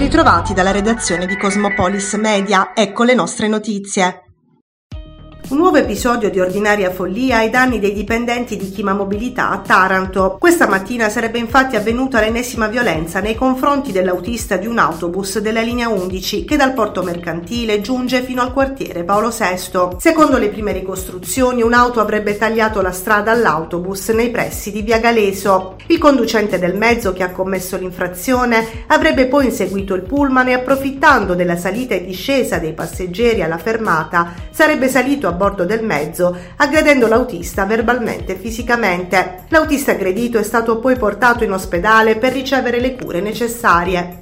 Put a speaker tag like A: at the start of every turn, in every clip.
A: ritrovati dalla redazione di Cosmopolis Media, ecco le nostre notizie. Un nuovo episodio di ordinaria follia ai danni dei dipendenti di Chima Mobilità a Taranto. Questa mattina sarebbe infatti avvenuta l'ennesima violenza nei confronti dell'autista di un autobus della linea 11 che dal porto mercantile giunge fino al quartiere Paolo VI. Secondo le prime ricostruzioni, un'auto avrebbe tagliato la strada all'autobus nei pressi di Via Galeso. Il conducente del mezzo che ha commesso l'infrazione avrebbe poi inseguito il pullman e approfittando della salita e discesa dei passeggeri alla fermata sarebbe salito a bordo del mezzo, aggredendo l'autista verbalmente e fisicamente. L'autista aggredito è stato poi portato in ospedale per ricevere le cure necessarie.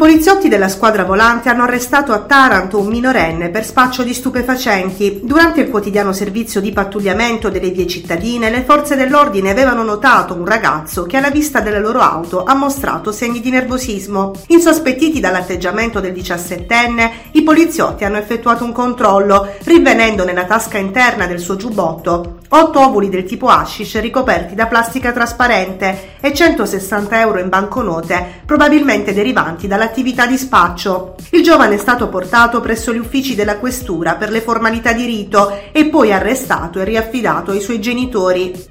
A: Poliziotti della squadra volante hanno arrestato a Taranto un minorenne per spaccio di stupefacenti. Durante il quotidiano servizio di pattugliamento delle vie cittadine, le forze dell'ordine avevano notato un ragazzo che alla vista della loro auto ha mostrato segni di nervosismo. Insospettiti dall'atteggiamento del diciassettenne, i poliziotti hanno effettuato un controllo, rinvenendo nella tasca interna del suo giubbotto otto ovuli del tipo hashish ricoperti da plastica trasparente e 160 euro in banconote, probabilmente derivanti dalla dall'attività di spaccio. Il giovane è stato portato presso gli uffici della questura per le formalità di rito e poi arrestato e riaffidato ai suoi genitori.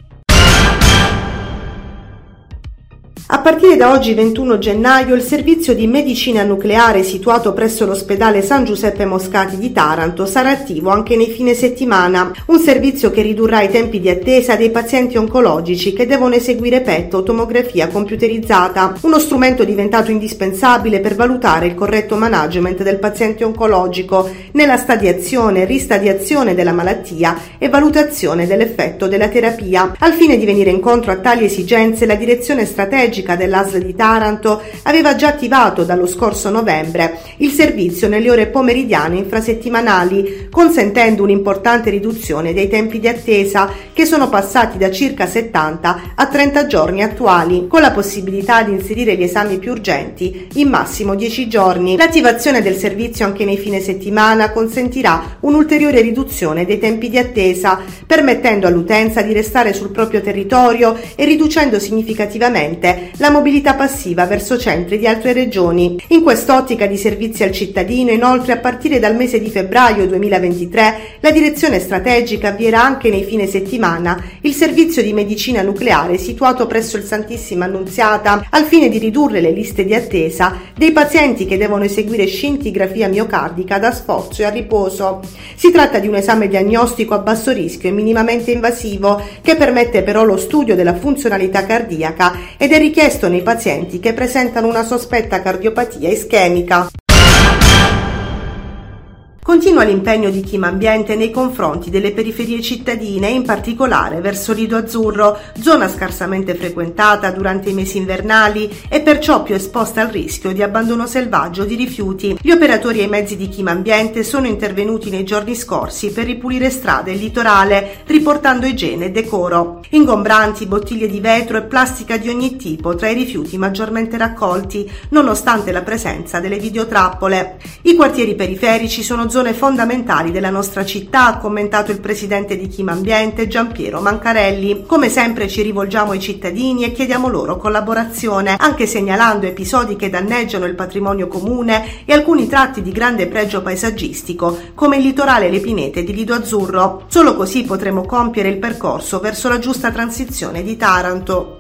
A: A partire da oggi 21 gennaio il servizio di medicina nucleare situato presso l'ospedale San Giuseppe Moscati di Taranto sarà attivo anche nei fine settimana, un servizio che ridurrà i tempi di attesa dei pazienti oncologici che devono eseguire PET o tomografia computerizzata, uno strumento diventato indispensabile per valutare il corretto management del paziente oncologico nella stadiazione, ristadiazione della malattia e valutazione dell'effetto della terapia. Al fine di venire incontro a tali esigenze la direzione strategica strategica dell'ASL di Taranto aveva già attivato dallo scorso novembre il servizio nelle ore pomeridiane infrasettimanali, consentendo un'importante riduzione dei tempi di attesa che sono passati da circa 70 a 30 giorni attuali, con la possibilità di inserire gli esami più urgenti in massimo 10 giorni. L'attivazione del servizio anche nei fine settimana consentirà un'ulteriore riduzione dei tempi di attesa, permettendo all'utenza di restare sul proprio territorio e riducendo significativamente la mobilità passiva verso centri di altre regioni. In quest'ottica di servizi al cittadino, inoltre, a partire dal mese di febbraio 2023, la direzione strategica avvierà anche nei fine settimana il servizio di medicina nucleare situato presso il Santissima Annunziata al fine di ridurre le liste di attesa dei pazienti che devono eseguire scintigrafia miocardica da sforzo e a riposo. Si tratta di un esame diagnostico a basso rischio e minimamente invasivo che permette però lo studio della funzionalità cardiaca ed è richiesto richiesto nei pazienti che presentano una sospetta cardiopatia ischemica. Continua l'impegno di Chima Ambiente nei confronti delle periferie cittadine, in particolare verso Lido Azzurro, zona scarsamente frequentata durante i mesi invernali e perciò più esposta al rischio di abbandono selvaggio di rifiuti. Gli operatori e i mezzi di Chima Ambiente sono intervenuti nei giorni scorsi per ripulire strade e litorale, riportando igiene e decoro. Ingombranti, bottiglie di vetro e plastica di ogni tipo tra i rifiuti maggiormente raccolti, nonostante la presenza delle videotrappole. I quartieri periferici sono zone fondamentali della nostra città, ha commentato il presidente di Chima Ambiente Giampiero Mancarelli. Come sempre ci rivolgiamo ai cittadini e chiediamo loro collaborazione, anche segnalando episodi che danneggiano il patrimonio comune e alcuni tratti di grande pregio paesaggistico, come il litorale e le pinete di Lido Azzurro. Solo così potremo compiere il percorso verso la giusta transizione di Taranto.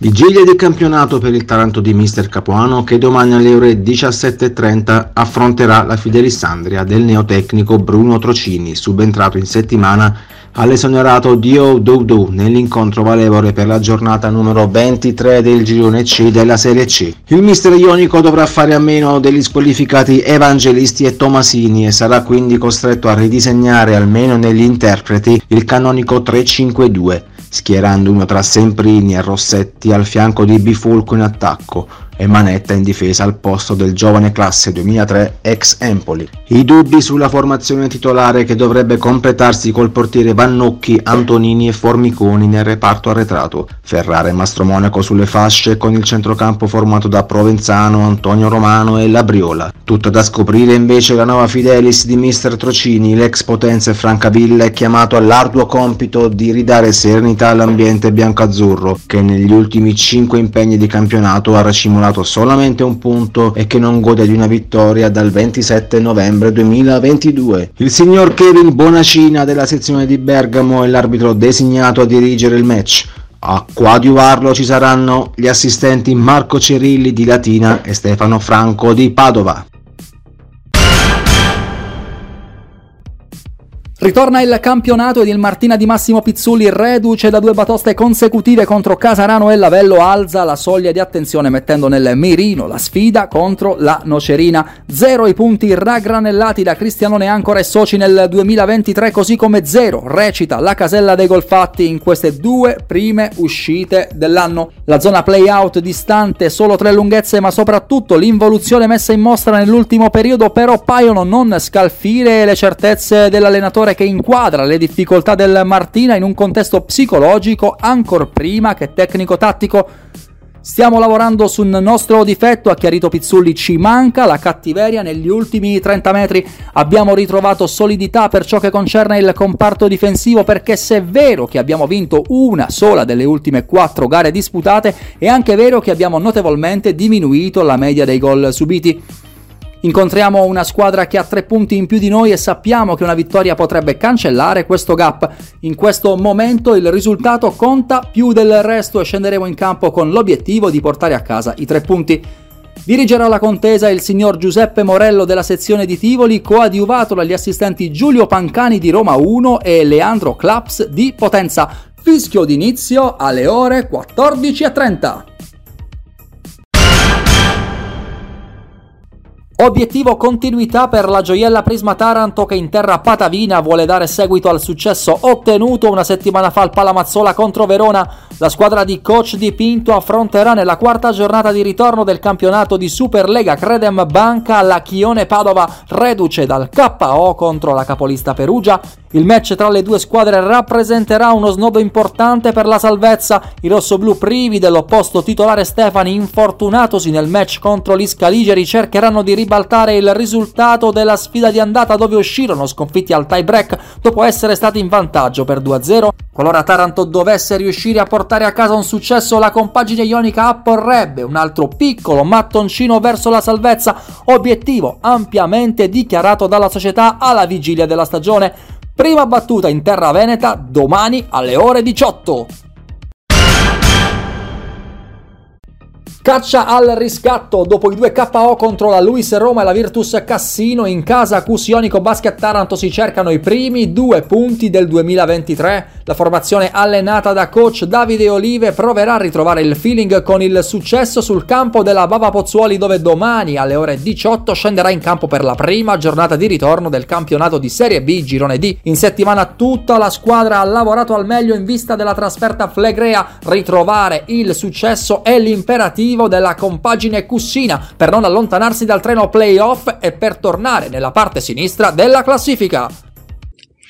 B: Vigilia del campionato per il Taranto di Mister Capuano che domani alle ore 17.30 affronterà la Fidelissandria del neotecnico Bruno Trocini, subentrato in settimana all'esonerato Dio Doudou nell'incontro valevole per la giornata numero 23 del girone C della Serie C. Il mister ionico dovrà fare a meno degli squalificati Evangelisti e Tomasini e sarà quindi costretto a ridisegnare almeno negli interpreti il canonico 3-5-2 schierando uno tra Semprini e Rossetti al fianco di Bifulco in attacco e Manetta in difesa al posto del giovane classe 2003 ex Empoli. I dubbi sulla formazione titolare che dovrebbe completarsi col portiere Vannocchi, Antonini e Formiconi nel reparto arretrato, Ferrara e Mastromonaco sulle fasce con il centrocampo formato da Provenzano, Antonio Romano e Labriola. Tutta da scoprire invece la nuova Fidelis di mister Trocini, l'ex potenza e Francavilla è chiamato all'arduo compito di ridare serenità all'ambiente biancazzurro che negli ultimi 5 impegni di campionato ha racimolato segnato solamente un punto e che non gode di una vittoria dal 27 novembre 2022. Il signor Kevin Bonacina della sezione di Bergamo è l'arbitro designato a dirigere il match. A coadiuvarlo ci saranno gli assistenti Marco Cerilli di Latina e Stefano Franco di Padova.
C: Ritorna il campionato ed il Martina di Massimo Pizzulli reduce da due batoste consecutive contro Casarano e Lavello alza la soglia di attenzione mettendo nel mirino la sfida contro la Nocerina. Zero i punti raggranellati da Cristianone Ancora e Soci nel 2023 così come zero recita la casella dei gol fatti in queste due prime uscite dell'anno. La zona play-out distante solo tre lunghezze ma soprattutto l'involuzione messa in mostra nell'ultimo periodo però paiono non scalfire le certezze dell'allenatore che inquadra le difficoltà del Martina in un contesto psicologico ancor prima che tecnico-tattico. Stiamo lavorando sul nostro difetto, ha chiarito Pizzulli, ci manca la cattiveria negli ultimi 30 metri. Abbiamo ritrovato solidità per ciò che concerne il comparto difensivo perché se è vero che abbiamo vinto una sola delle ultime quattro gare disputate, è anche vero che abbiamo notevolmente diminuito la media dei gol subiti. Incontriamo una squadra che ha tre punti in più di noi e sappiamo che una vittoria potrebbe cancellare questo gap. In questo momento il risultato conta più del resto e scenderemo in campo con l'obiettivo di portare a casa i tre punti. Dirigerà la contesa il signor Giuseppe Morello della sezione di Tivoli, coadiuvato dagli assistenti Giulio Pancani di Roma 1 e Leandro Claps di Potenza. Fischio d'inizio alle ore 14.30. Obiettivo continuità per la gioiella Prisma Taranto che in terra patavina vuole dare seguito al successo ottenuto una settimana fa al Palamazzola contro Verona. La squadra di coach Di Pinto affronterà nella quarta giornata di ritorno del campionato di Superlega Credem Banca la Chione Padova, reduce dal KO contro la capolista Perugia. Il match tra le due squadre rappresenterà uno snodo importante per la salvezza. I rossoblù privi dell'opposto titolare Stefani, infortunatosi nel match contro gli Scaligeri, cercheranno di ribaltare il risultato della sfida di andata dove uscirono sconfitti al tie break dopo essere stati in vantaggio per 2-0. Qualora Taranto dovesse riuscire a portare a casa un successo, la compagine ionica apporrebbe un altro piccolo mattoncino verso la salvezza, obiettivo ampiamente dichiarato dalla società alla vigilia della stagione. Prima battuta in terra veneta domani alle ore 18. Caccia al riscatto dopo i due KO contro la Luis Roma e la Virtus Cassino in casa Cusionico Basket Taranto si cercano i primi due punti del 2023. La formazione allenata da coach Davide Olive proverà a ritrovare il feeling con il successo sul campo della Bava Pozzuoli dove domani alle ore 18 scenderà in campo per la prima giornata di ritorno del campionato di Serie B Girone D. In settimana tutta la squadra ha lavorato al meglio in vista della trasferta Flegrea. Ritrovare il successo è l'imperativo della compagine Cussina per non allontanarsi dal treno playoff e per tornare nella parte sinistra della classifica.